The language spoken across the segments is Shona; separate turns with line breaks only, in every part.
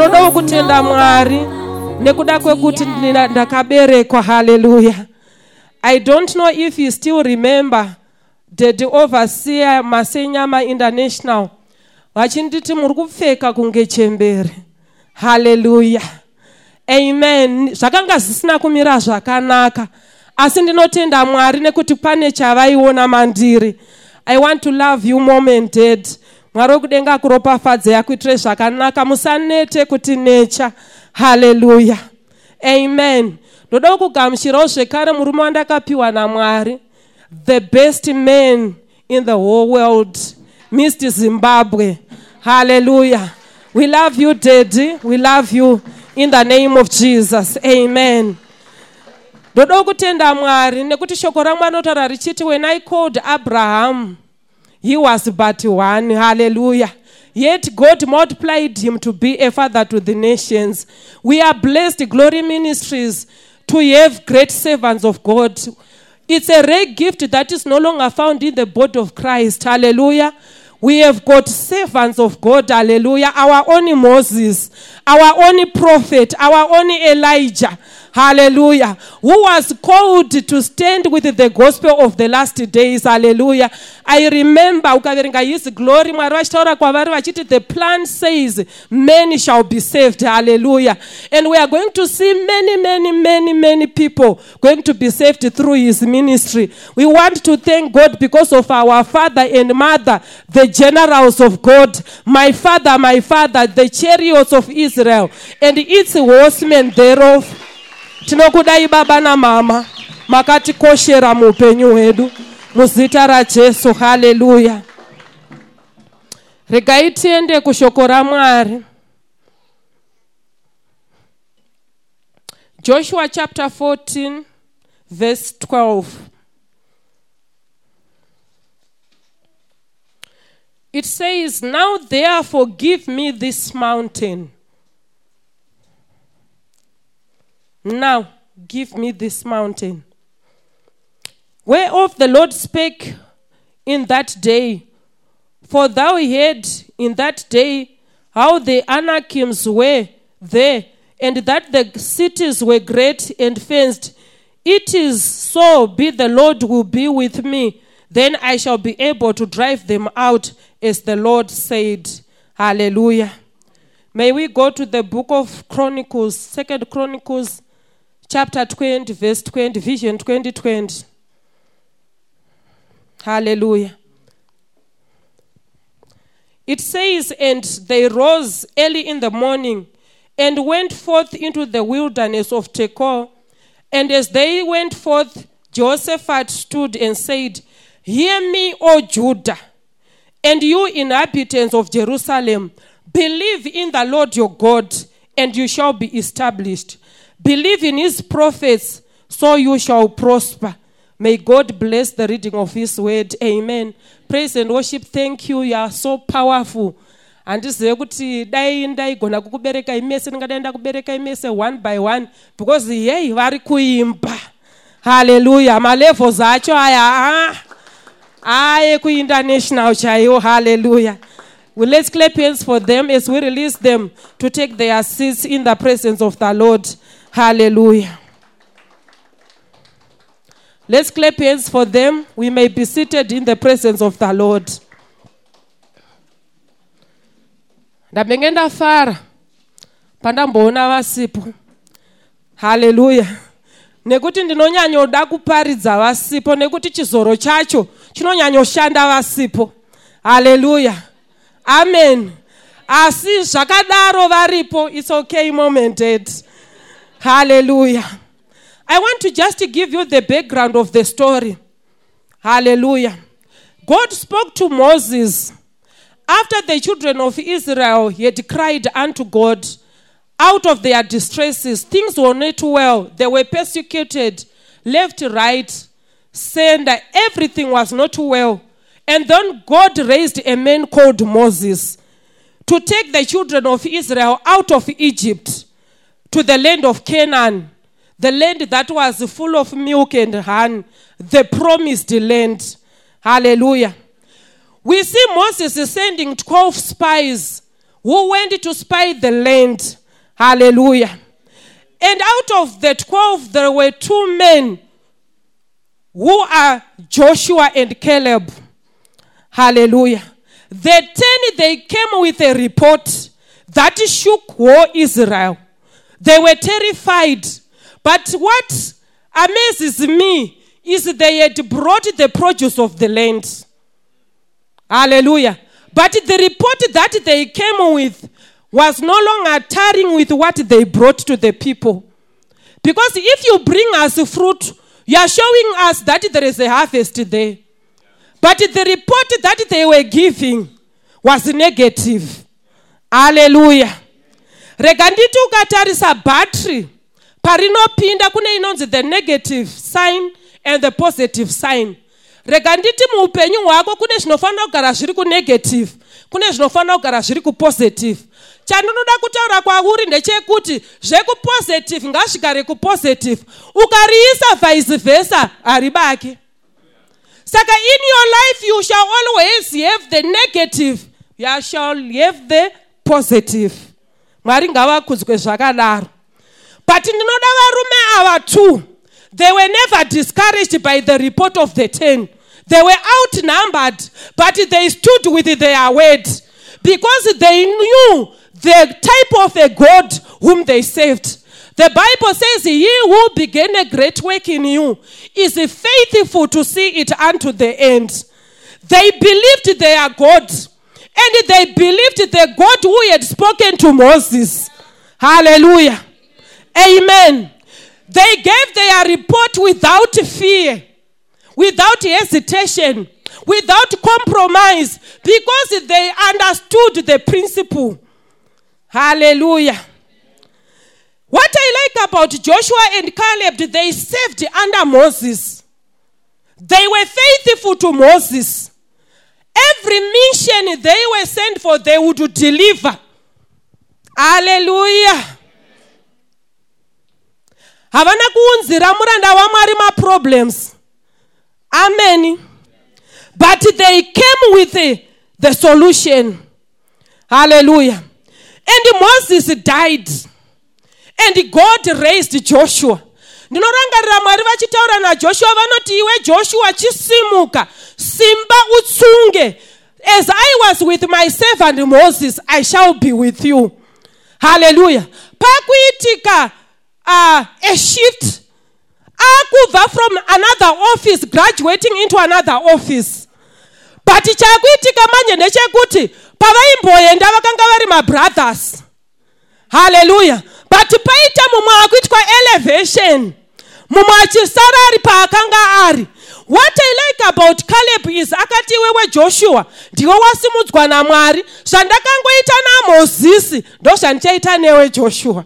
ndinodawo kutenda mwari nekuda kwekuti ndakaberekwa haleluya. I don't know if you still remember dedi overseer masenyama international. Vachinditi muri kupfeka kunge chembere. Haleluya. Amen. Zvakanga zvisina kumira zvakanaka. Asi ndinotenda mwari nekuti pane chavaiona mandiri. I want to love you moment dead mwari wekudenga akuropafadze yakuitire zvakanaka. Musanete kuti necha. Haleluya amen. Ndoda kugamuchirawo zvekare murume wandakapiwa namwari. The best man in the whole world mr zimbabwe. Haleluya we love you daddy. We love you in the name of jesus. Amen. Ndoda kutenda mwari nekuti shoko ramwari rinotaura richiti when i called abraham he was but one hallelujah. Yet god multiplied him to be a father to the nations. We are blessed glory ministries to have great servants of god. It's a rare gift that is no longer found in the body of christ hallelujah. We have got servants of god hallelujah. Our own moses our own prophet our own elijah hallelujah. Who was called to stand with the gospel of the last days. Hallelujah. I remember his glory the plan says many shall be saved. Hallelujah. And we are going to see many many many many people going to be saved through his ministry. We want to thank god because of our father and mother the generals of god. My father my father the chariots of israel. And its horsemen thereof tinokudai baba namama makatikoshera muupenyu hwedu. Muzita rajesu haleluya. Regai tiende kushoko ramwari joshua chapter 14 verse 12 it says now therefore give me this mountain Now give me this mountain. Whereof the Lord spake in that day, for thou heard in that day how the Anakims were there, and that the cities were great and fenced. It is so, be the Lord will be with me, then I shall be able to drive them out, as the Lord said. Hallelujah. May we go to the book of Chronicles, Second Chronicles chapter 20, verse 20, Vision 2020. Hallelujah. It says, And they rose early in the morning and went forth into the wilderness of Tekoa. And as they went forth, Jehoshaphat stood and said, Hear me, O Judah, and you inhabitants of Jerusalem, believe in the Lord your God, and you shall be established. Believe in his prophets, so you shall prosper. May God bless the reading of his word. Amen. Praise and worship. Thank you. You are so powerful. handizive kuti dai ndaigona kukuberekai mese ndingadai ndakuberekai mese one by one because yei vari kuimba haleluya malevels acho aya ah, aye kuinternational chaiwo haleluya let's clap hands for them as we release them to take their seats in the presence of the lord haleluya let's clap hands for them. We may be seated in the presence of the lord. Ndambenge ndafara pandamboona vasipo. Haleluya nekuti ndinonyanyoda kuparidza vasipo nekuti chizoro chacho chinonyanyoshanda vasipo. Haleluya amen. Asi zvakadaro varipo its okay momented haleluya i want to just give you the background of the story Hallelujah. god spoke to moses after the children of Israel had cried unto God out of their distresses, things were not well. They were persecuted left, right, center. Everything was not well. And then God raised a man called Moses to take the children of Israel out of Egypt to the land of Canaan, the land that was full of milk and honey, the promised land. Hallelujah. We see Moses sending 12 spies who went to spy the land. Hallelujah. And out of the 12, there were two men who are Joshua and Caleb. Hallelujah. The 10, they came with a report that shook whole Israel. They were terrified. But what amazes me is they had brought the produce of the land. Hallelujah. But the report that they came with was no longer tarrying with what they brought to the people. Because if you bring us fruit, you are showing us that there is a harvest there. But the report that they were giving was negative. Hallelujah. Rega nditi ukatarisa bhatri parinopinda kune inonzi the negative sign and the positive sign. Rega nditi muupenyu hwako kune zvinofanira kugara zviri kunegative kune zvinofanira kugara zviri kupositive. Chandinoda kutaura kwauri ndechekuti zvekupositive ngazvigare kupositive. Ukariisa vice versa haribake saka in your life you shall always have the negative you shall have the positive mwari ngavakudzwe zvakadaro but ndinoda varume ava two they were never discouraged by the report of the ten. They were outnumbered but they stood with their word because they knew the type of a god whom they saved. The bible says he who began a great work in you is faithful to see it unto the end. They believed their god and they believed the god who had spoken to moses. Hallelujah. Amen. They gave their report without fear without hesitation without compromise because they understood the principle. Hallelujah. What i like about joshua and caleb they served under moses. They were faithful to moses every mission they were sent for they would deliver. Hallelujah. Havana kuunzira muranda wamwari maproblems amen. But they came with the, the solution. Hallelujah. And moses died. And god raised joshua ndinorangarira mwari vachitaura najoshua vanoti iwe joshua chisimuka. Simba utsunge. As i was with my servant moses i shall be with you. Hallelujah. Pakuitika uh, a shift akubva from another office graduating into another office. But chakuitika manje ndechekuti pavaimboenda vakanga vari mabrothers haleluya but paita mumwe akuitwa elevation mumwe achisara ari paakanga ari. What i like about caleb is akati iwewe joshua ndiwe wasimudzwa namwari. Zvandakangoita namozisi ndo zvandichaita newe joshua.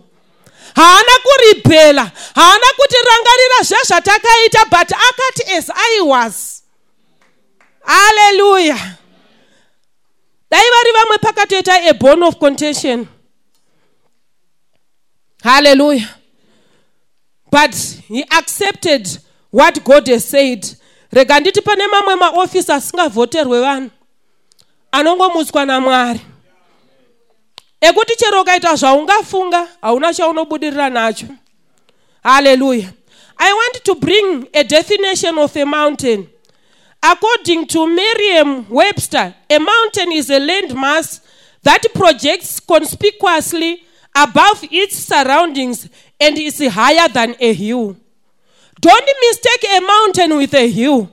Haana kuribhela haana kuti rangarira zvezvatakaita but akati as i was. Aleluya dai vari vamwe pakatoita a born of contention. Haleluya but he accepted what god has said. Rega nditi pane mamwe maofisi asingavhoterwe vanhu anongomutswa namwari. Ekuti chero ukaita zvaungafunga hauna chaunobudirira nacho. Haleluya i want to bring a definition of a mountain. According to miriam webster a mountain is a land mass that projects conspicuously above its surroundings and is higher than a hill. Don't mistake a mountain with a hill.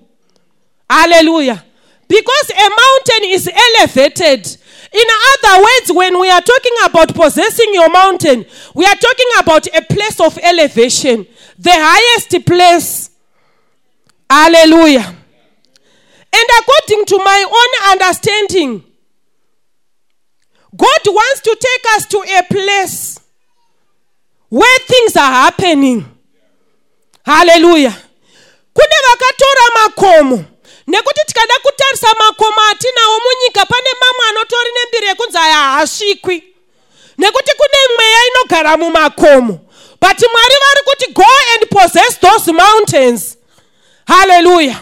Hallelujah. Because a mountain is elevated. In other words, when we are talking about possessing your mountain, we are talking about a place of elevation, the highest place. Hallelujah. And according to my own understanding, God wants to take us to a place where things are happening. Hallelujah. Kune vakatora makomo. Nekuti tikada kutarisa makomo atinawo munyika pane mamwe anotori nembiri yekunzi aya haasvikwi. Nekuti kune mweya inogara mumakomo. But mwari vari kuti go and possess those mountains. Haleluya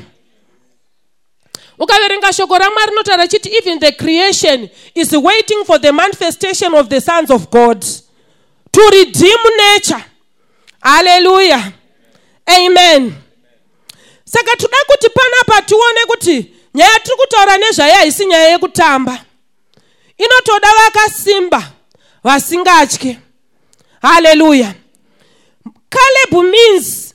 ukaverenga shoko ramwari rinotaura chiti even the creation is waiting for the manifestation of the sons of god to redeem nature. Haleluya amen. Saka toda kuti panapa tione kuti nyaya tiri kutaura nezvayo haisi nyaya yekutamba. Inotoda vakasimba vasingatye. Haleluya caleb means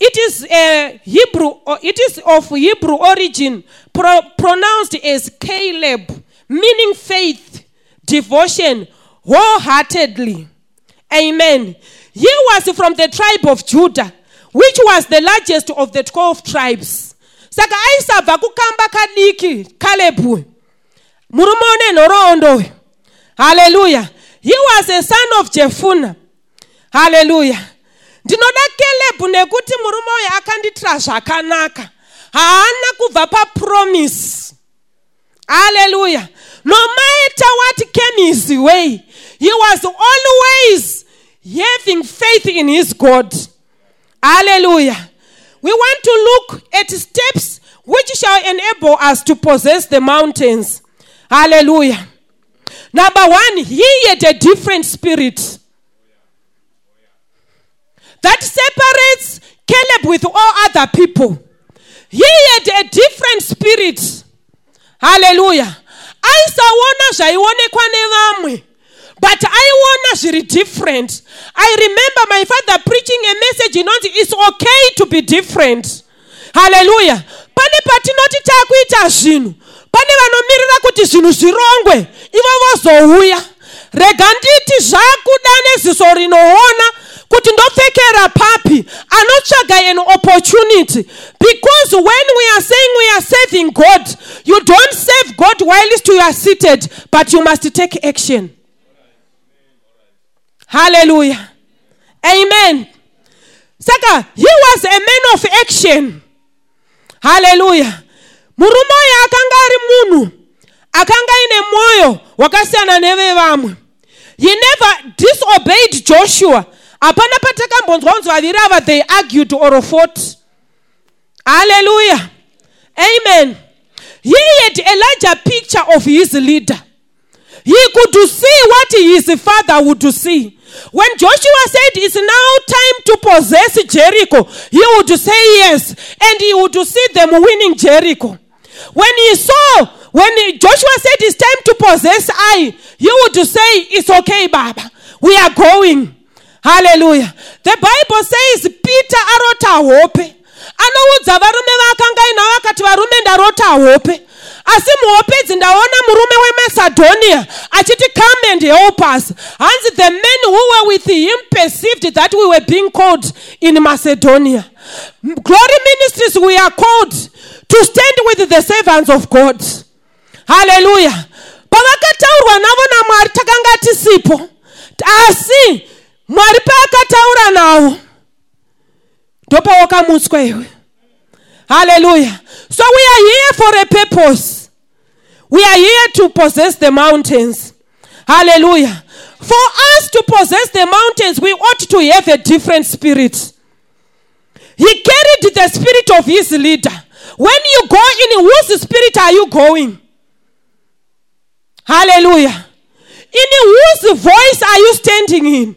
it is a hebrew it is of hebrew origin pro, pronounced as caleb meaning faith devotion wholeheartedly. Amen. He was from the tribe of judah which was the largest of the 12 tribes. Saka aisabva kukamba kadiki kalebu. Murume unenhoroondo haleluya he was a son of jefuna haleluya ndinoda kelebu nekuti murume uyu akanditira zvakanaka. Haana kubva haleluya no matter what came his way he was always having faith in his god. Hallelujah. we want to look at steps which shall enable us to possess the mountains. Hallelujah. number one he had a different spirit. That separates caleb with all other people. He had a different spirit. Nevamwe but aiona zviri different i remember my father preaching a message inonzi its okay to be different. Haleluya pane patinoti taakuita zvinhu pane vanomirira kuti zvinhu zvirongwe ivo vozouya. Rega nditi zvakuda neziso rinoona kuti ndopfekera papi anotsvaga an opportunity. Because when we are saying we are serving god you don't serve god whilst you are seated but you must take action haleluya amen. Saka he was a man of action. Hallelujah. murume uyu akanga ine mwoyo wakasiyana nevevamwe he never disobeyed joshua. Hapana patakambonzwa kunzi vaviri ava they argued or fought. Haleluya amen. He had a larger picture of his leader. He could see what his father would see when joshua said it's now time to possess jericho he would say yes and he would see them winning jericho. When he saw when joshua said it's time to possess i he would say it's okay baba. We are going. Hallelujah. the bible says peter arota hope. Anoudza varume vaakanga inavo akati varume ndarota hope asi muhope idzi ndaona murume wemacedonia achiti come and help us. Hanzi the men who were with him perceived that we were being called in macedonia. Glory ministries we are called to stand with the servants of god. Haleluya pavakataurwa navo namwari takanga tisipo asi mwari paakataura navo ndopawakamutswa iwe. Haleluya so we are here for a purpose we are here to possess the mountains Hallelujah. for us to possess the mountains we ought to have a different spirit he carried the spirit of his leader when you go in whose spirit are you going Hallelujah. in whose voice are you standing in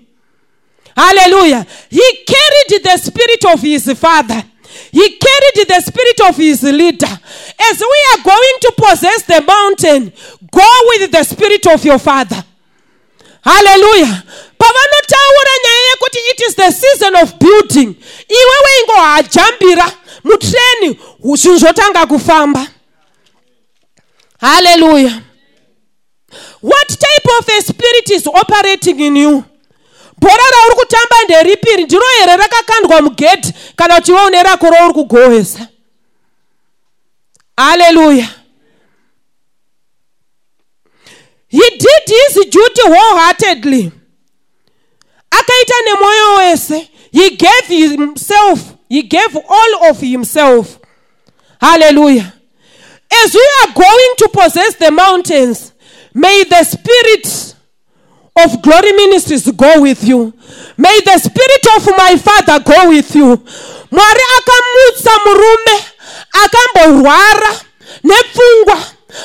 Hallelujah. he carried the spirit of his father he carried the spirit of his leader. As we are going to possess the mountain go with the spirit of your father. Haleluya pavanotaura nyaya yekuti it is the season of building. Iwe weingohajambira mutreni zvinhu zvotanga kufamba. Haleluya what type of a spirit is operating in you? Bhora nderipiri ndiro here rakakandwa mugedhi kana kuti iwe une rako rouri kugohwesa? Haleluya he did his duty wholeheartedly. Akaita nemwoyo wese. He gave himself he gave all of himself. Haleluya as we are going to possess the mountains may the spirit of glory ministries go with you. May the spirit of my father go with you. Mwari akamutsa murume akamborwara nepfungwa.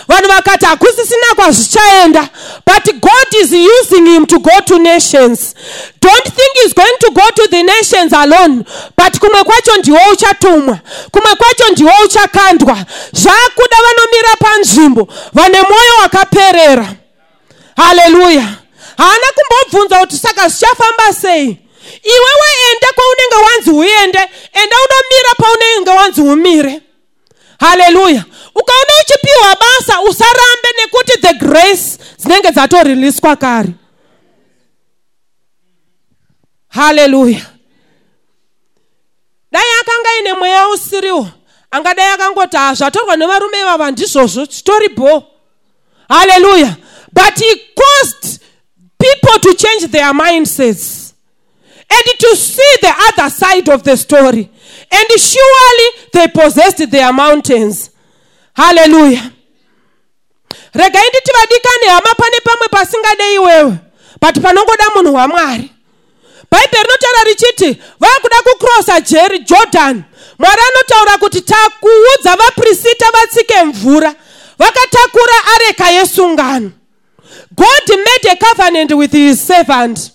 Vanhu vakati hakusisina kwazvichaenda but god is using him to go to nations. Don't think he's going to go to the nations alone but kumwe kwacho ndiwo uchatumwa. Kumwe kwacho ndiwo uchakandwa. Zvaakuda vanomira panzvimbo vane mwoyo wakaperera. Haleluya haana kumbobvunza kuti saka zvichafamba sei? Iwewe enda kwaunenge wanzi uende enda unomira paunenge wanzi umire. Haleluya. Ukaona uchipiwa basa usarambe nekuti the grace dzinenge dzatoreliswa kare. Haleluya. Dai akanga ine mweya usiriwo angadai akangoti hazvatorwa nevarume ivava ndizvozvo chitoribo haleluya. But he caused people to change their mindsets and to see the other side of the story. And surely they possessed their mountains. Haleluya regai nditi vadikani hama pane pamwe pasingadei iwewe but panongoda munhu wamwari. Bhaibheri rinotaura richiti vakuda kukrosa jeri jordan. Mwari anotaura kuti takuudza vaprista vatsike mvura vakatakura areka yesungano god made a covenant with his servant.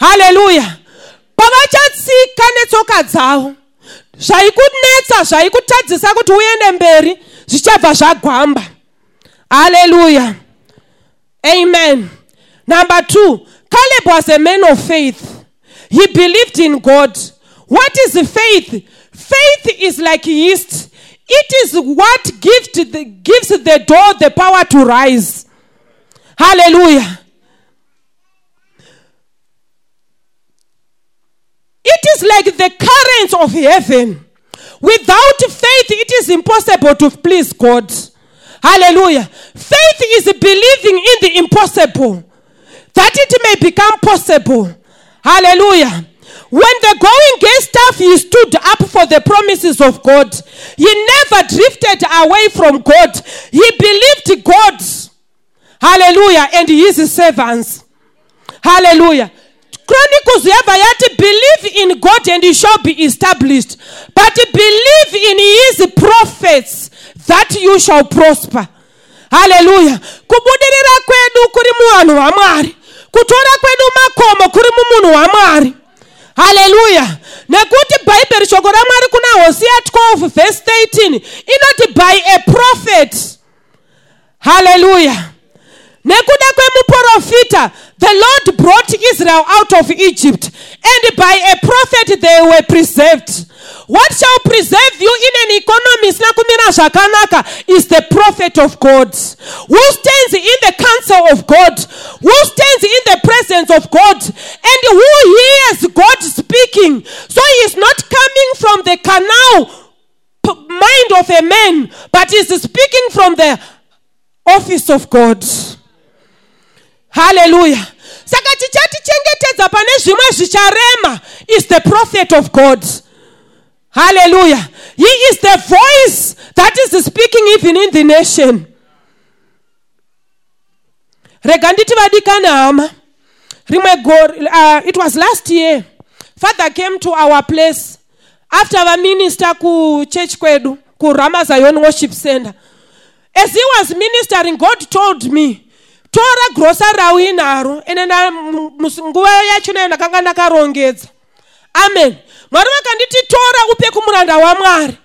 Haleluya pavachatsika netsoka dzavo zvaikunetsa zvaikutadzisa kuti uende mberi zvichabva zvagwamba. Haleluya amen. Number two caleb was a man of faith. He believed in god. What is faith? Faith is like yeast. It is what gives the, gives the door the power to rise haleluya it is like the currents of heaven. Without faith it is impossible to please god. Hallelujah. Faith is believing in the impossible that it may become possible. Hallelujah. When the going gets tough he stood up for the promises of god. He never drifted away from god. He believed god hallelujah and his servants. Hallelujah. Chronicles yabva yati believe in god and you shall be established but believe in his prophets that you shall prosper. Haleluya kubudirira kwedu kuri muvanhu vamwari kutora kwedu makomo kuri mumunhu wamwari haleluya nekuti bhaibheri shoko ramwari kuna hosiya 12 vhesi 13 inoti by a prophet. Haleluya nekuda kwemuprofita the lord brought israel out of egypt and by a prophet they were preserved. What shall preserve you in an economy? Isina kumira zvakanaka. Is the prophet of god. Who stands in the council of god? Who stands in the presence of god? And who hears god speaking? So he is not coming from the canal mind of a man but is speaking from the office of god haleluya saka tichatichengetedza pane zvimwe zvicharema. Is the prophet of god. Haleluya he is the voice that is speaking even in the nation. Rega nditi vadikana hama. Rimwe gori uh, it was last year. Father came to our place after vaminister kuchurch kwedu kuramazion worship center. As he was ministering god told me tora grosa rauinaro ende nguva yachonayo ndakanga ndakarongedza. Amen. Mwari vakanditi tora upe kumuranda wamwari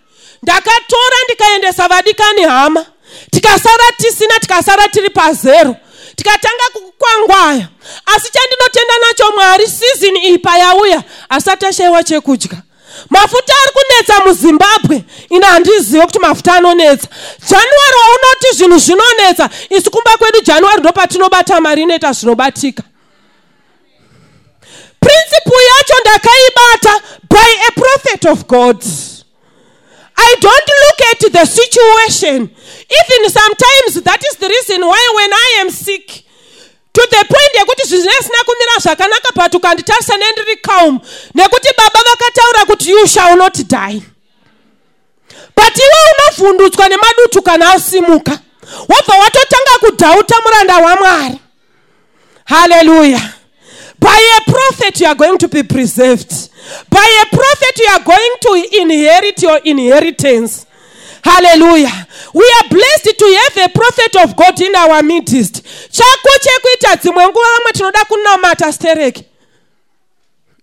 ndakatora ndikaendesa vadikani hama. Tikasara tisina tikasara tiri pazero tikatanga kukwangwaya asi chandinotenda nacho mwari sizini iyi payauya. Asati ashayiwa chekudya mafuta ari kunetsa muzimbabwe ine handizive kuti mafuta anonetsa. January waunoti zvinhu zvinonetsa isi kumba kwedu january ndo patinobata mari inoita zvinobatika. Prinsipu yacho ndakaibata by a prophet of god. I don't look at the situation. Even sometimes that is the reason why when i am sick to the point yekuti zvinhu zvisina kumira zvakanaka but ukanditarisa nendiri calm nekuti baba vakataura kuti you shall not die. But iwe unovhundutswa nemadutu kana asimuka wobva watotanga kudhauta muranda wamwari. Haleluya by a prophet you are going to be preserved. By a prophet you are going to inherit your inheritance haleluya we are blessed to have a prophet of god in our midst. Chako chekuita dzimwe nguva vamwe tinoda kunamata stereki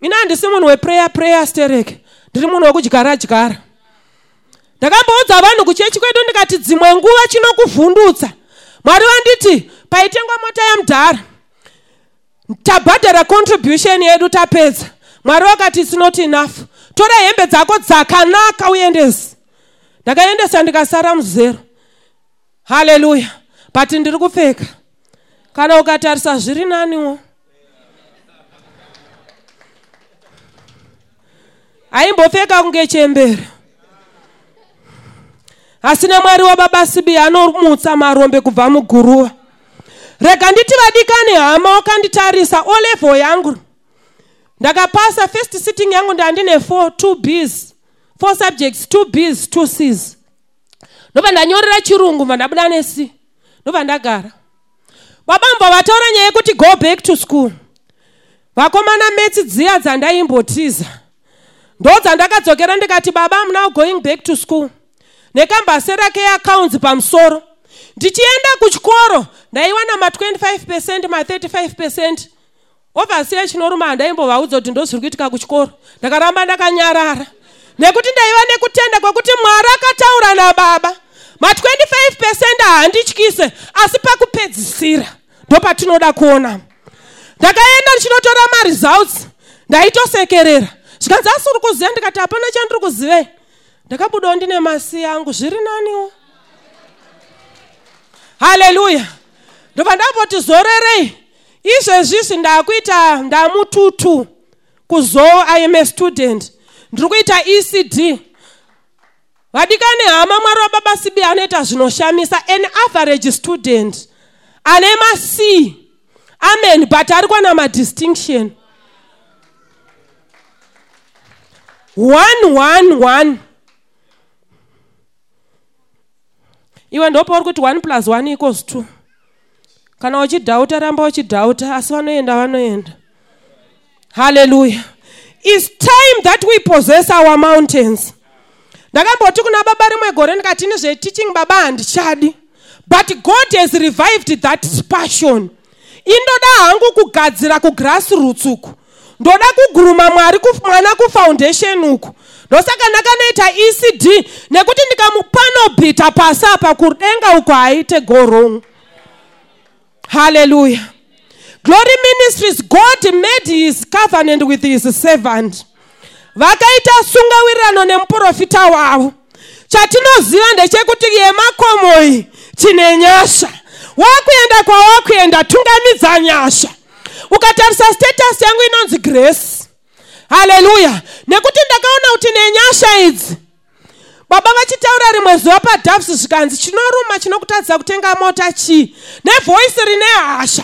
ina handisi munhu weprayer prayer stereki ndiri munhu wekudyara dyara. Ndakamboudza vanhu kuchechi kwedu ndikati dzimwe nguva chinokuvhundutsa. Mwari vanditi paitengwa mota yamudhara tabhadhara contribution yedu tapedza. Mwari vakati its not enough. Tora hembe dzako dzakanaka uendesi ndakaendesa ndikasara muzero. Haleluya. But ndiri kupfeka. Kana ukatarisa zviri naniwo? Aimbopfeka kunge chembere. Asina mwari wababa sibi anomutsa marombe kubva muguruva rega nditi vadikani hama wakanditarisa olevo yangu ndakapasa first sitting yangu ndandine four two bs four subjects two bs two cs ndobva ndanyorera chirungu bva ndabuda nec ndobva ndagara. Vabamba vataura nyaya yekuti go back to school. Vakomana metsi dziya dzandaimbotiza ndo dzandakadzokera ndikati baba muna going back to school? Nekambase rake yeaccounts pamusoro. Ndichienda kuchikoro ndaiwana ma25 pecent ma35 pecent ovhasiya chinoruma handaimbovaudza kuti ndozviri kuitika kuchikoro. Ndakaramba ndakanyarara nekuti ndaiva nekutenda kwekuti mwari akataura nababa. Ma25 pecent haandityise asi pakupedzisira ndo patinoda kuona. Ndakaenda ndichinotora maresults ndaitosekerera. Zvikanzi asi uri kuziva ndikati hapana chandiri kuzivei ndakabudawo ndine masi yangu. Zviri naniwo haleluya. Ndobva ndamboti zorerei. Izvezvizvi ndaakuita ndamututu kuzoo iam a student ndiri kuita ecd vadikani hama mwari wababa sibi anoita zvinoshamisa an average student ane mac amen but ari kuwana madistinction. One one one. Iwe ndopauri kuti one plus one equals two. Kana uchidhauta ramba uchidhauta asi vanoenda vanoenda haleluya its time that we possess our mountains. Ndakamboti kuna baba rimwe gore ndikati nezveteaching baba handichadi. But god has revived that passion. Indoda hangu kugadzira kugrassroots uku. Ndoda kuguruma mwari mwana kufoundation uku. Ndosaka ndakanoita ecd nekuti ndikamupanobhita pasi apa kudenga uko haaite gorong. Haleluya glory ministries god made his covenant with his servant. Vakaita sungawirirano nemuprofita wavo. Chatinoziva ndechekuti yemakomoyi chine nyasha. Wakuenda kwawakuenda tungamidza nyasha. Ukatarisa status yangu inonzi grace. Haleluya nekuti ndakaona kuti nenyasha idzi baba vachitaura rimwe zuva padhavs zvikanzi chinoruma chinokutadzisa kutenga mota chii? Nevhoisi rine hasha.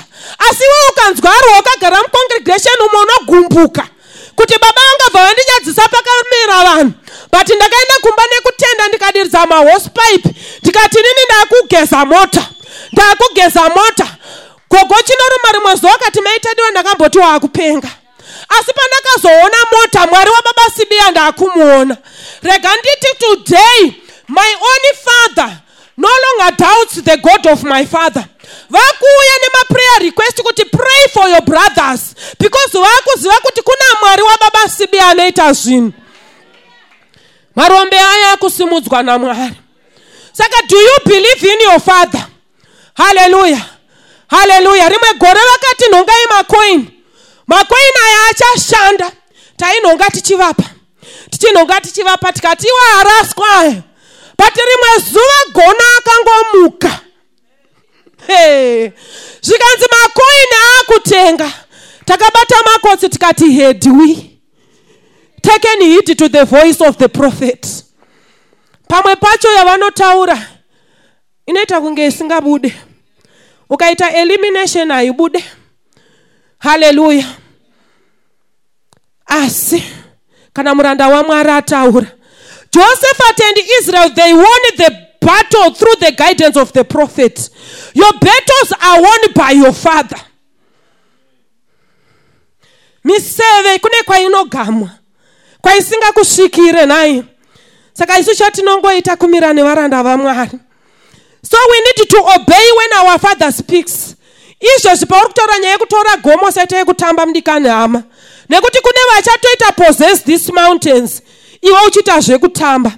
Asi iwe ukanzwaro wakagara mucongregation umo unogumbuka kuti baba vangabva vandinyadzisa pakamira vanhu. But ndakaenda kumba nekutenda ndikadiridza mahosepipe ndikati nini ndakugeza mota ndakugeza mota. Gogo chinoruma rimwe zuva kati maitadiwa ndakamboti waakupenga asi pandakazoona mota mwari wababa sibiya ndaakumuona rega nditi today my own father no longer doubts the god of my father. Vakuuya nemaprayer request kuti pray for your brothers because vaakuziva kuti kuna mwari wababa sibiya anoita zvinhu. Marombe aya akusimudzwa namwari. Saka do you believe in your father? Haleluya haleluya rimwe gore vakati nhongai makoini makoini aya achashanda tainhonga tichivapa. Tichinhonga tichivapa tikati iwe haraswa aya but rimwe zuva gona akangomuka. Zvikanzi makoini aakutenga. Takabata makotsi tikati hedwi taken heed to the voice of the prophet. Pamwe pacho yavanotaura inoita kunge isingabude. Ukaita elimination haibude haleluya asi kana muranda wamwari ataura josephat and israel they won the battle through the guidance of the prophet. Your battles are won by your father. Miseve kune kwainogamwa kwaisingakusvikire nai saka isu chatinongoita kumira nevaranda vamwari. So we need to obey when our father speaks izvozvi pauri kutaura nyaya yekutora gomo saita yekutamba mudikani hama nekuti kune vachatoita possess these mountains iwe uchiita zvekutamba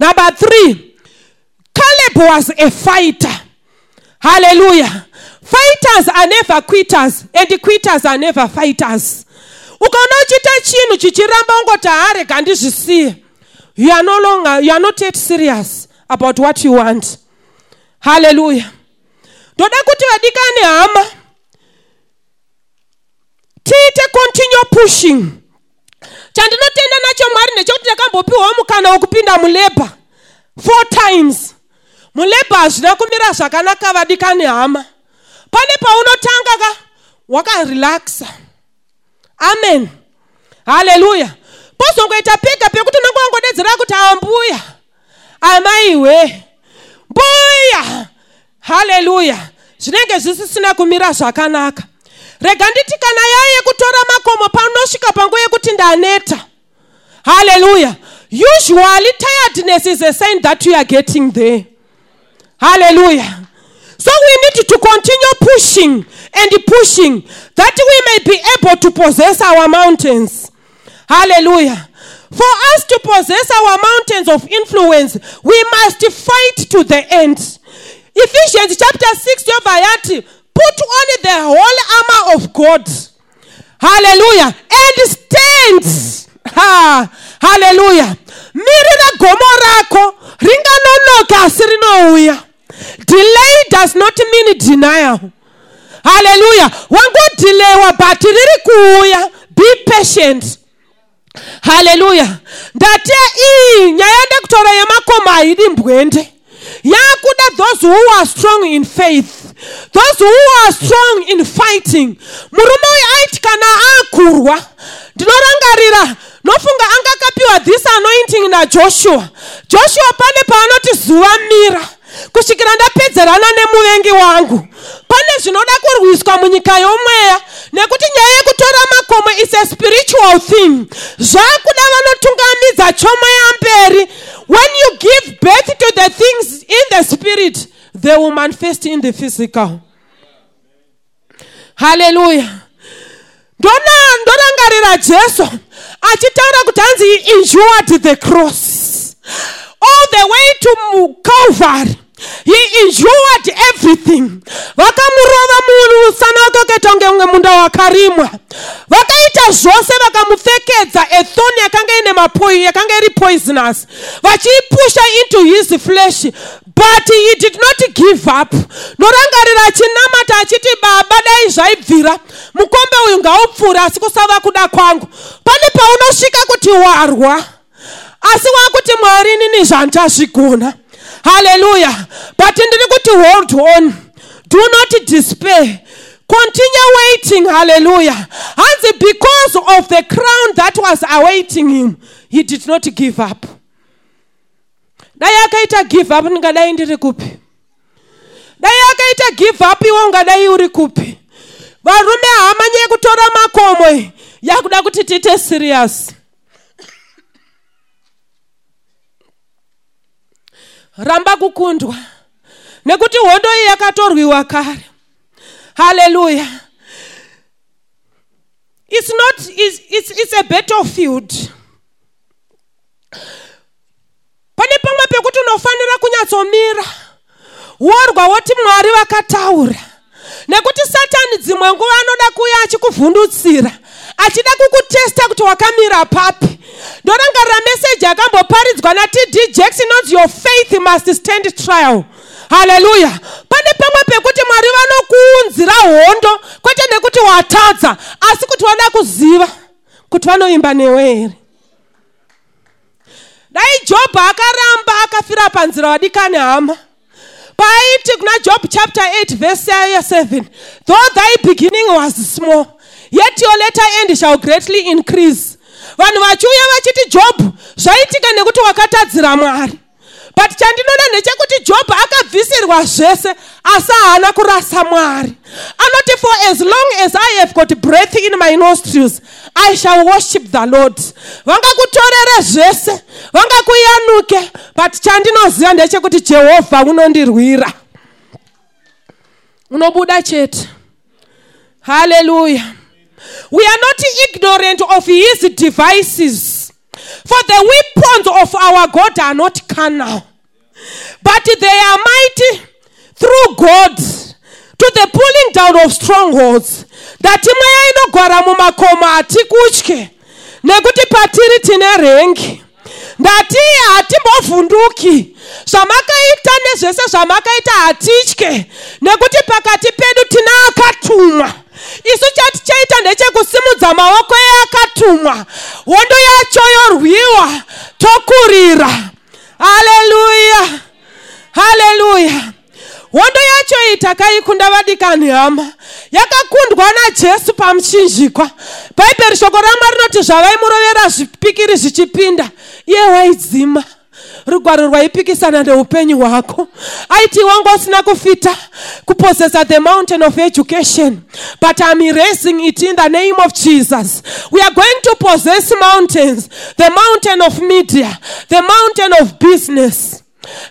number three caleb was a fighter. Hallelujah. Fighters are never quitters and quitters are never fighters. Ukaona uchiita chinhu chichiramba ungoti harega ndizvisiye you are no longer you are not yet serious about what you want. Hallelujah ndoda kuti vadikani hama. Tiite continue pushing. Chandinotenda nacho mwari ndechekuti ndakambopiwawo mukana wokupinda mulebha four times. Mulebha hazvina kumira zvakanaka vadikani hama. Pane paunotanga ka wakarelaxa amen. Haleluya pozongoita pega pekuti unenge wangodedzera kuti ambuya. Amaiwe mbuya haleluya zvinenge zvisisina kumira zvakanaka. Rega nditi kana yaiye kutora makomo panosvika panguva yekuti ndaneta. Haleluya usually tiredness is a sign that you are getting there. Haleluya so we need to continue pushing and pushing that we may be able to possess our mountains. Haleluya for us to possess our mountains of influence we must fight to the end ephesians chapter 6 yobva yati put on the whole armor of god. Hallelujah. and stand ha. Haleluya mirira gomo rako. Ringanonoka asi rinouya delay does not mean denial. Haleluya wangodhilewa but riri kuuya. Be patient. Haleluya ndati iyi nyaya ndekutaura yemakomo haidi mbwende yakuda those who are strong in faith those who are strong in fighting murume uyu aiti kana akurwa ndinorangarira. Nofunga anga akapiwa this anointing najoshua. Joshua pane paanoti zuva mira. Kusvikira ndapedzerana nemuvengi wangu. Pane zvinoda kurwiswa munyika yomweya nekuti nyaya yekutora makomo is a spiritual thing. Zvakuda vanotungamidza chomweya mberi when you give birth to the things in the spirit they will manifest in the physical. Haleluya ndorangarira jesu achitaura kuti hanzi he endured the cross. All the way to calvary he endured everything. Vakamurova musana wake ukaita kunge unge munda wakarimwa. Vakaita zvose vakamupfekedza ethoni yakanga ine mapoi yakanga iri poisonous. Vachiipusha into his flesh but he did not give up. Norangarira achinamata achiti baba dai zvaibvira. Mukombe uyu ngaupfuure asi kusava kuda kwangu. Pane paunosvika kuti warwa asi wakuti mwari inini zvandazvigona haleluya but ndiri kuti hold on. Do not despair. Continue waiting. Haleluya hanzi because of the crown that was awaiting him he did not give up. Dai akaita give up ndingadai ndiri kupi? Dai akaita give up iwe ungadai uri kupi? Varume hama nyaya kutora makomo yakuda kuti tiite serious ramba kukundwa nekuti hondo iyi yakatorwiwa kare. Haleluya it's not it's, it's, it's a battlefield. Pane pamwe pekuti unofanira kunyatsomira worwa woti mwari vakataura nekuti satani dzimwe nguva anoda kuuya achikuvhundutsira achida kukutesta kuti wakamira papi. Ndorangarira meseji akamboparidzwa natd jackson inonzi your faith must stand trial. Haleluya pane pamwe pekuti mwari vanokuunzira hondo kwete nekuti watadza asi kuti vada kuziva kuti vanoimba newe here? Dai jobho akaramba akafira panzira wadikani hama paaiti kuna job chapter 8 verse 7 though thy beginning was small yet your later end shall greatly increase. Vanhu vachiuya vachiti jobhu zvaitika nekuti wakatadzira mwari but chandinoda ndechekuti jobho akabvisirwa zvese asi haana kurasa mwari. Anoti for as long as i have got breath in my nostrils i shall worship the lord. Vangakutorere zvese vangakuyanuke but chandinoziva ndechekuti jehovha unondirwira. Unobuda chete. Haleluya we are not ignorant of his devices for the weapons of our god are not carnal but they are mighty through god to the pulling down of strongholds. Ndati mweya inogara mumakomo hatikutye nekuti patiri tine rengi. Ndati hatimbovhunduki zvamakaita nezvese zvamakaita hatitye nekuti pakati pedu tina akatumwa. Isu chatichaita ndechekusimudza maoko eakatumwa hondo yacho yorwiwa tokurira haleluya haleluya hondo yacho iyi takaikunda vadikani hama yakakundwa najesu pamuchinjikwa. Bhaibheri shoko ramwari rinoti zvavaimurovera zvipikiri zvichipinda. Iye waidzima rugwaro rwaipikisana neupenyu hwako. Aiti wanga usina kufita kuposesa the mountain of education but im erasing it in the name of jesus. We are going to possess mountains the mountain of media the mountain of business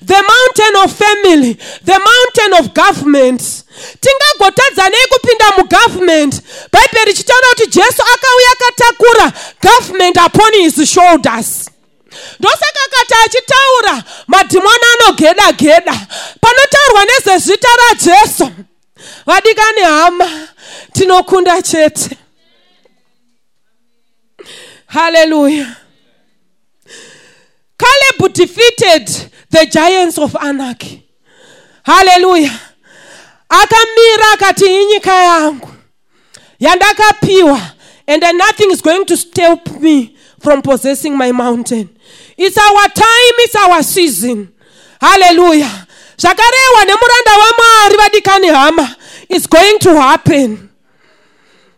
the mountain of family the mountain of government. Tingagotadza nei kupinda mugovernment. Bhaibheri ichitaura kuti jesu akauya akatakura government upon his shoulders ndosaka kati achitaura madhimoni anogeda geda panotaurwa nezvezita rajesu. Vadikani hama tinokunda chete. Haleluya caleb defeated the giants of anarchy. Haleluya akamira akati inyika yangu yandakapiwa and nothing is going to stop me from possessing my mountain. It's our time it's our season. Haleluya zvakarehwa nemuranda wamwari vadikani hama. Is going to happen.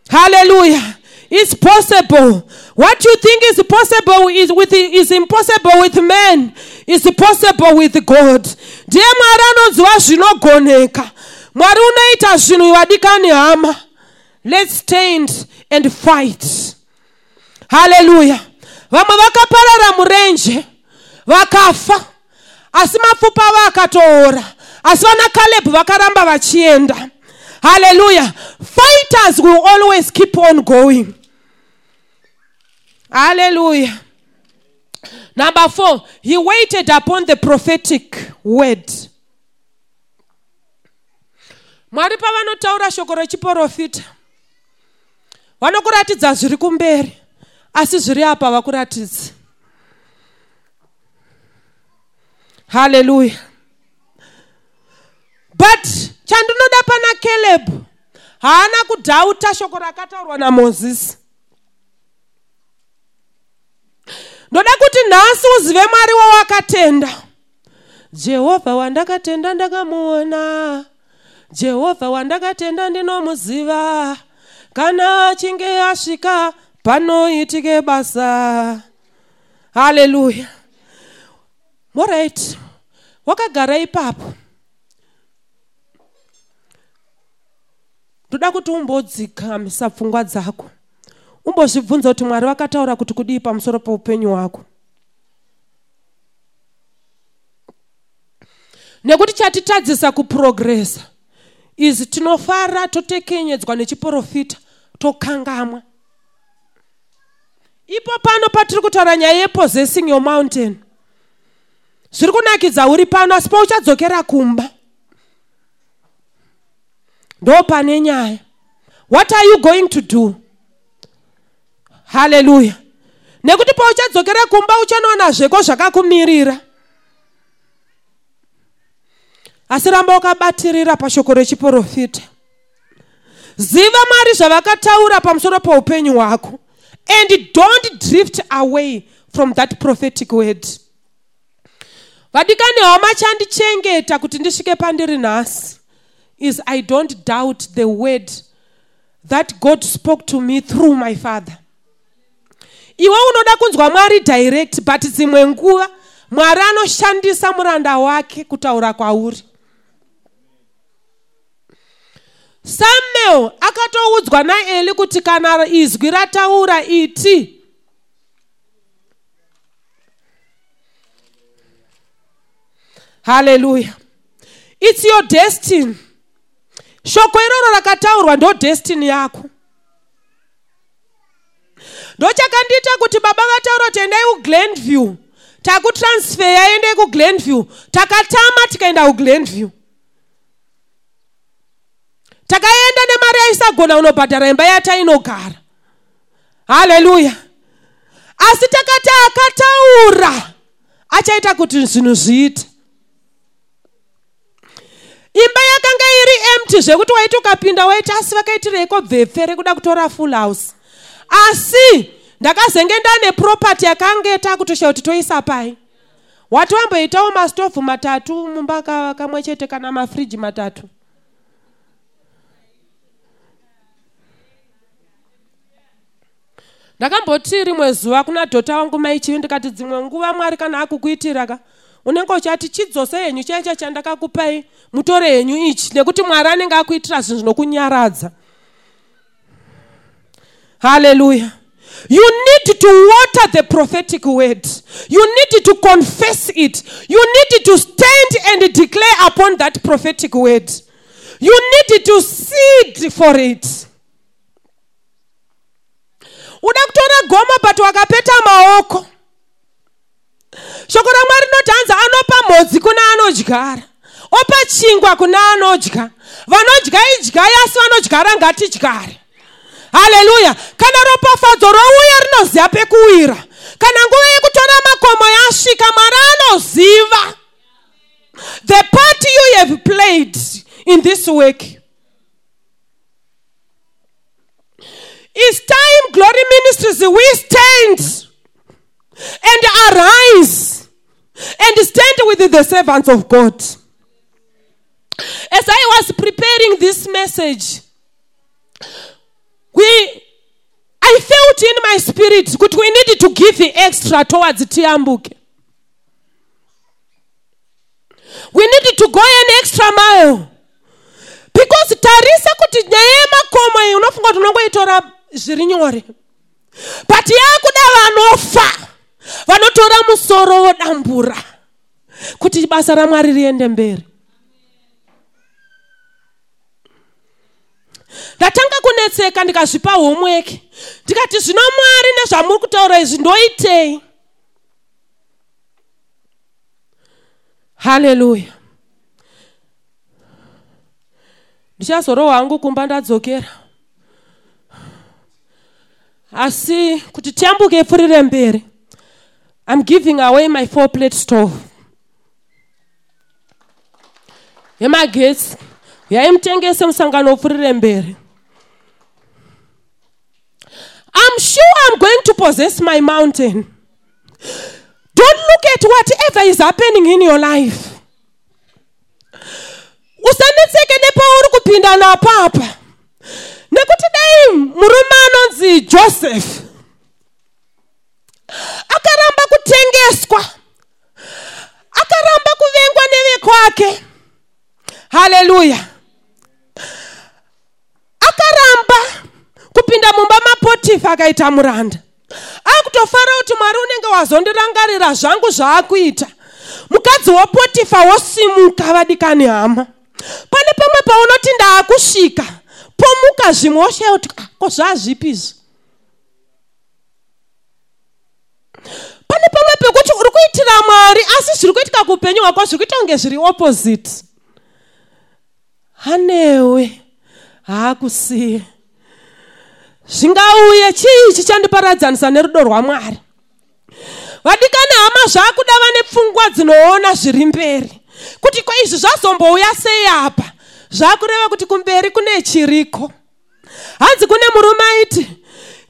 Haleluya it's possible. What you think is possible is, with, is impossible with man is possible with god. Ndiye mwari anoziva zvinogoneka mwari unoita zvinhu vadikani hama. Let's stand and fight. Haleluya vamwe vakaparara murenje vakafa asi mapfupa avo akatoora asi vana kalebhu vakaramba vachienda. Haleluya fighters will always keep on going. Haleluya number four he waited upon the prophetic word. Mwari pavanotaura shoko rechiprofita vanokuratidza zviri kumberi asi zviri apa vakuratidzi haleluya. But chandinoda pana caleb haana kudhauta shoko rakataurwa namozisi. Ndoda kuti nhasi uzive mwari wawakatenda jehovha wandakatenda ndakamuona. Jehovha wandakatenda ndinomuziva. Kana achinge asvika panoitike basa. Haleluya orit wakagara ipapo. Ndoda kuti umbodzikamisa pfungwa dzako. Umbozvibvunza kuti mwari vakataura kuti kudii pamusoro peupenyu hwako. Nekuti chatitadzisa kuprogresa izi tinofara totekenyedzwa nechiprofita tokangamwa ipo pano patiri kutaura nyaya yepossessing your mountain. Zviri kunakidza uri pano asi pauchadzokera kumba. Ndo pane nyaya. What are you going to do? Haleluya nekuti pauchadzokera kumba uchanoona zveko zvakakumirira. Asi ramba ukabatirira pashoko rechiprofita. Ziva mwari zvavakataura pamusoro peupenyu hwako and don't drift away from that prophetic word. Vadikani hama chandichengeta kuti ndisvike pandiri nhasi is i don't doubt the word that god spoke to me through my father. Iwe unoda kunzwa mwari direct but dzimwe nguva mwari anoshandisa muranda wake kutaura kwauri samuel akatoudzwa naeli kuti kana izwi rataura iti haleluya. Its your destiny. Shoko iroro rakataurwa ndo destiny yako. Ndochakandiita kuti baba vataura kuti endai kuglandview takutransferya endai kuglandview takatama tikaenda kuglandview takaenda nemari yaisagona unobhadhara imba yatainogara haleluya. Asi takati akataura achaita kuti zvinhu zviite. Imba yakanga iri empty zvekuti waiti ukapinda waiti asi vakaitireiko bvepfe rekuda kutora full house? Asi ndakazenge ndane propati yakanga takutosha kuti toisa pai. Wati wamboitawo mastovhu matatu mumba kamwe chete kana mafriji matatu ndakamboti rimwe zuva kuna dhota wangu maichivi ndikati dzimwe nguva mwari kana akukuitira ka unenge uchati chidzose henyu chaicho chandakakupai mutore henyu ichi nekuti mwari anenge akuitira zvinhu zvinokunyaradza haleluya you need to water the prophetic word. You need to confess it. You need to stand and declare upon that prophetic word. You need to seed for it uda kutora gomo but wakapeta maoko. Shoko ramwari rinoti hanzi anopa mhodzi kuna anodyara. Opa chingwa kuna anodya. Vanodya idyai asi vanodyara ngatidyare. Haleluya! Kana ropafadzo rouya rinoziva pekuwira kana nguva yekutora makomo yasvika mwari anoziva. The part you have played in this work is time glory ministries we stand and arise and stand with the servants of god. As i was preparing this message we i felt in my spirit that we needed to give the extra towards tiyambuke we needed to go an extra mile. Because tarisa kuti nyaya yemakomo iyi unofunga kuti unongoitora zviri nyore. But yaakuda vanofa vanotora musoro vodambura kuti basa ramwari riende mberi. Ndatanga kunetseka ndikazvipa homework. Ndikati zvino mwari nezvamuri kutaura izvi ndoitei? Haleluya ndichazorohwa hangu kumba ndadzokera asi kuti tiyambuke pfurire mberi i'm giving away my four plate stove yemagetsi yaimutengese musangano upfurire mberi. I'm sure i'm going to possess my mountain. Don't look at whatever is happening in your life. Usanetseke nepauri kupinda napapa nekuti dai murume anonzi joseph akaramba kutengeswa akaramba kuvengwa nevekwake haleluya. Akaramba kupinda mumba mapotifa akaita muranda. Akutofara kuti mwari unenge wazondirangarira zvangu zvaakuita. Mukadzi wapotifa wosimuka vadikani hama. Pane pamwe paunoti ndaakusvika zvimwe oshaya kuti ah, ko zvazvipizvi pane pamwe pekuti uri kuitira mwari asi zviri kuitika kuupenyu hwako zviri kuita kunge zviri opposite. Hanewe haakusiye. Zvingauye chii chichandiparadzanisa nerudo rwamwari vadikani hama zvaakuda vane pfungwa dzinoona zviri mberi. Kuti ko izvi zvazombouya sei apa? Zvaakureva kuti kumberi kune chiriko hanzi kune murume aiti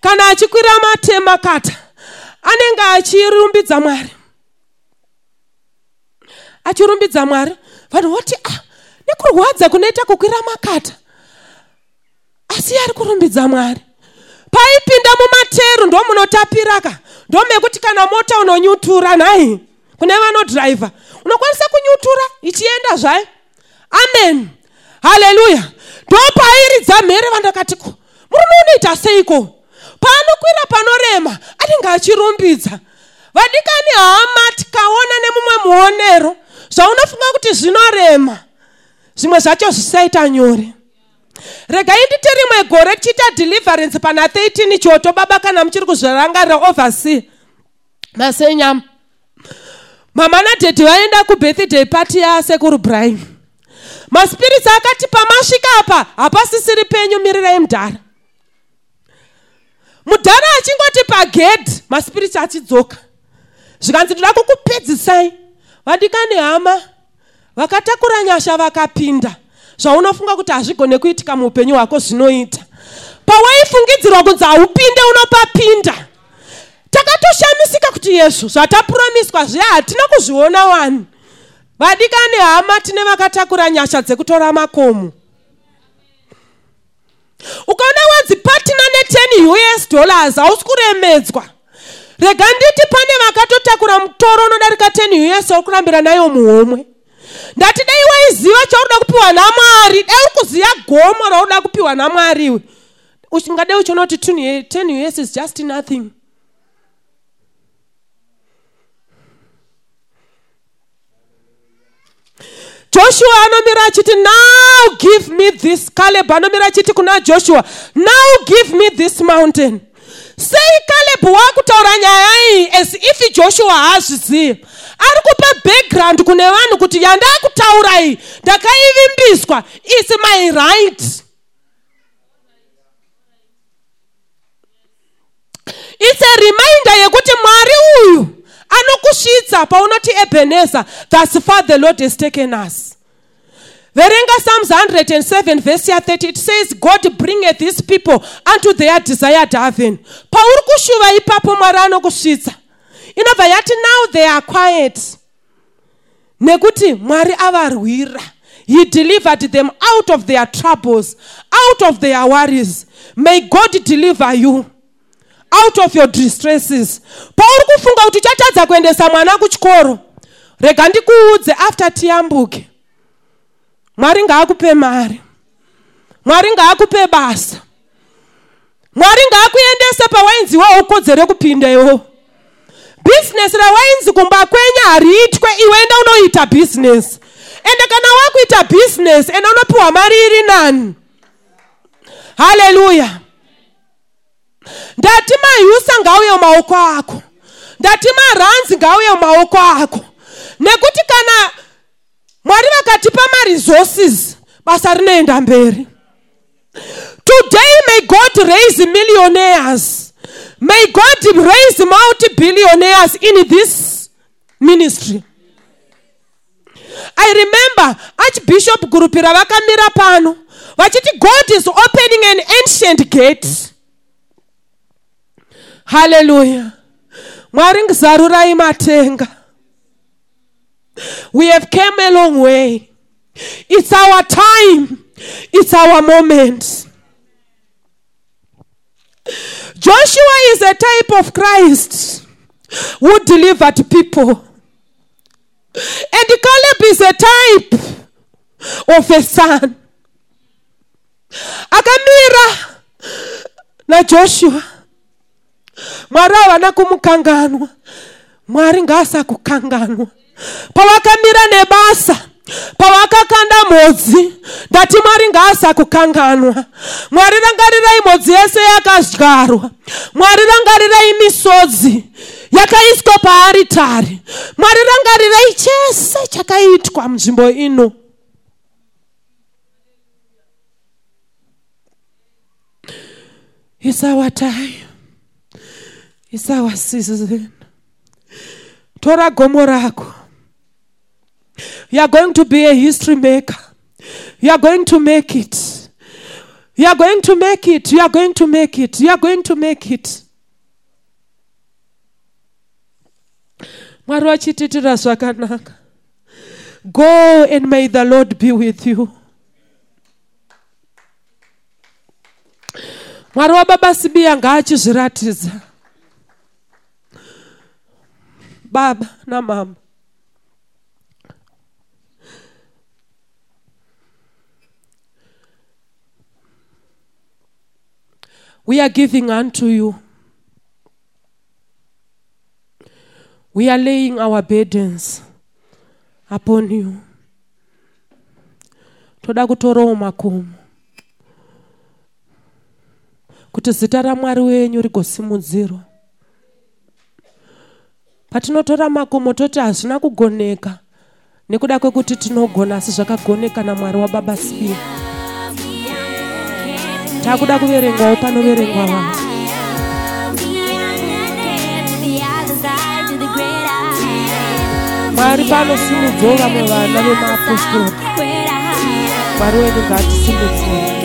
kana achikwira matemakata anenge achirumbidza mwari. Achirumbidza mwari vanhu voti ah nekurwadza kunoita kukwira makata. Asi ari kurumbidza mwari. Paipinda mumateru ndomunotapiraka ndomekuti kana mota unonyutura nhai kune vanodhiraivha unokwanisa kunyutura ichienda zvayo? Amen haleluya ndopairidza mhere vandakati murume unoita seiko? Paanokwira panorema anenge achirumbidza vadikani hama tikaona nemumwe muonero zvaunofunga kuti zvinorema. Zvimwe zvacho zvisaita nyore. Regai nditi rimwe gore tichiita deliverance pana 13 choto baba kana muchiri kuzvirangarira oversea masenyama mama nadhedhi vaenda kubirthday party yasekuru brahim maspiritsi akati pamasvika apa hapasisiri penyu mirirai mudhara. Mudhara achingoti pagedhi maspiritsi achidzoka zvikanzi ndoda kukupedzisai. Vadikani hama vakatakura nyasha vakapinda. Zvaunofunga kuti hazvigone kuitika muupenyu hwako zvinoita. Pawaifungidzirwa kunzi haupinde unopapinda takatoshamisika kuti yesu zvatapuromiswa zviya hatina kuzviona wani vadikani hama tine vakatakura nyasha dzekutora makomo. Ukaona wanzi patina ne10 us dollars hausi kuremedzwa. Rega nditi pane vakatotakura mutoro unodarika 10 us wokurambira nayo muhomwe. Ndati dai waiziva chaunoda kupiwa namwari. Dai uri kuziva gomo raunoda kupiwa namwariwe. Ungadai uchiona kuti 10 us is just nothing joshua anomira achiti now give me this caleb. Anomira achiti kuna joshua now give me this mountain. Sei caleb waakutaura nyaya iyi as if joshua haazviziva ari kupa background kune vanhu kuti yandaakutaura iyi ndakaivimbiswa. Is my right? Its a reminder yekuti mwari uyu anokusvitsa ebeneza thus far the lord has taken us. Verenga psalms 107 verse ya30 it says god bringeth these people unto their desired haven. Pauri kushuva ipapo mwari anokusvitsa. Inobva yati now they are quiet. Nekuti mwari avarwira. He delivered them out of their troubles out of their worries. May god deliver you out of your distresses. Pauri kufunga kuti uchatadza kuendesa mwana kuchikoro rega ndikuudze after tiyambuke. Mwari ngaakupe mari. Mwari ngaakupe basa. Mwari ngaakuendese pawainziwa ukodzere kupindewo. Bhizinesi rawainzi kumba kwenya hariitwe iwe enda unoita bhizinesi ende kana wakuita bhizinesi ende unopiwa mari iri nani? Haleluya. Ndati mahyusa ngauye mumaoko ako. Ndati maranzi ngauye mumaoko ako nekuti kana mwari vakatipa maresources basa rinoenda mberi. Today may god raise millionaires. May god raise multibillionaires in this ministry. I remember archbishop gurupi ravakamira pano vachiti god is opening an ancient gate. Haleluya mwari ngizarurai matenga we have came a long way. It's our time. It's our moment. Joshua is a type of christ who delivered people. And caleb is a type of a son. Akamira najoshua mwari havana kumukanganwa. Mwari ngaasakukanganwa pavakamira nebasa pavakakanda mhodzi ndati mwari ngaasakukanganwa mwari rangarirai mhodzi yese yakadyarwa mwari rangarirai misodzi yakaiswa paaritari mwari rangarirai chese chakaitwa munzvimbo ino It's our time. It's our season. Tora gomo rako. You are going to be a history maker. You are going to make it. You are going to make it. You are going to make it. You are going to make it. go and may the lord be with you mwari wababa sibiya ngaachizviratidza baba namama we are giving unto you. We are laying our burdens upon you. toda kutorawo makomo kuti zita ramwari wenyu rigosimudzirwa patinotora makomo toti hazvina kugoneka nekuda kwekuti tinogona asi zvakagoneka namwari wababa siya takuda kuverengwawo panoverengwa vanhu. Mwari paanosimudzawo vamwe vana vemaapostori mwari wedu ngaatisimudzire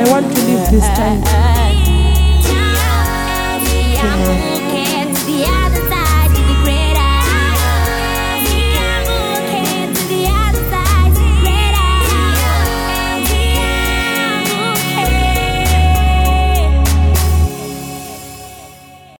I want to leave this time. Tomorrow.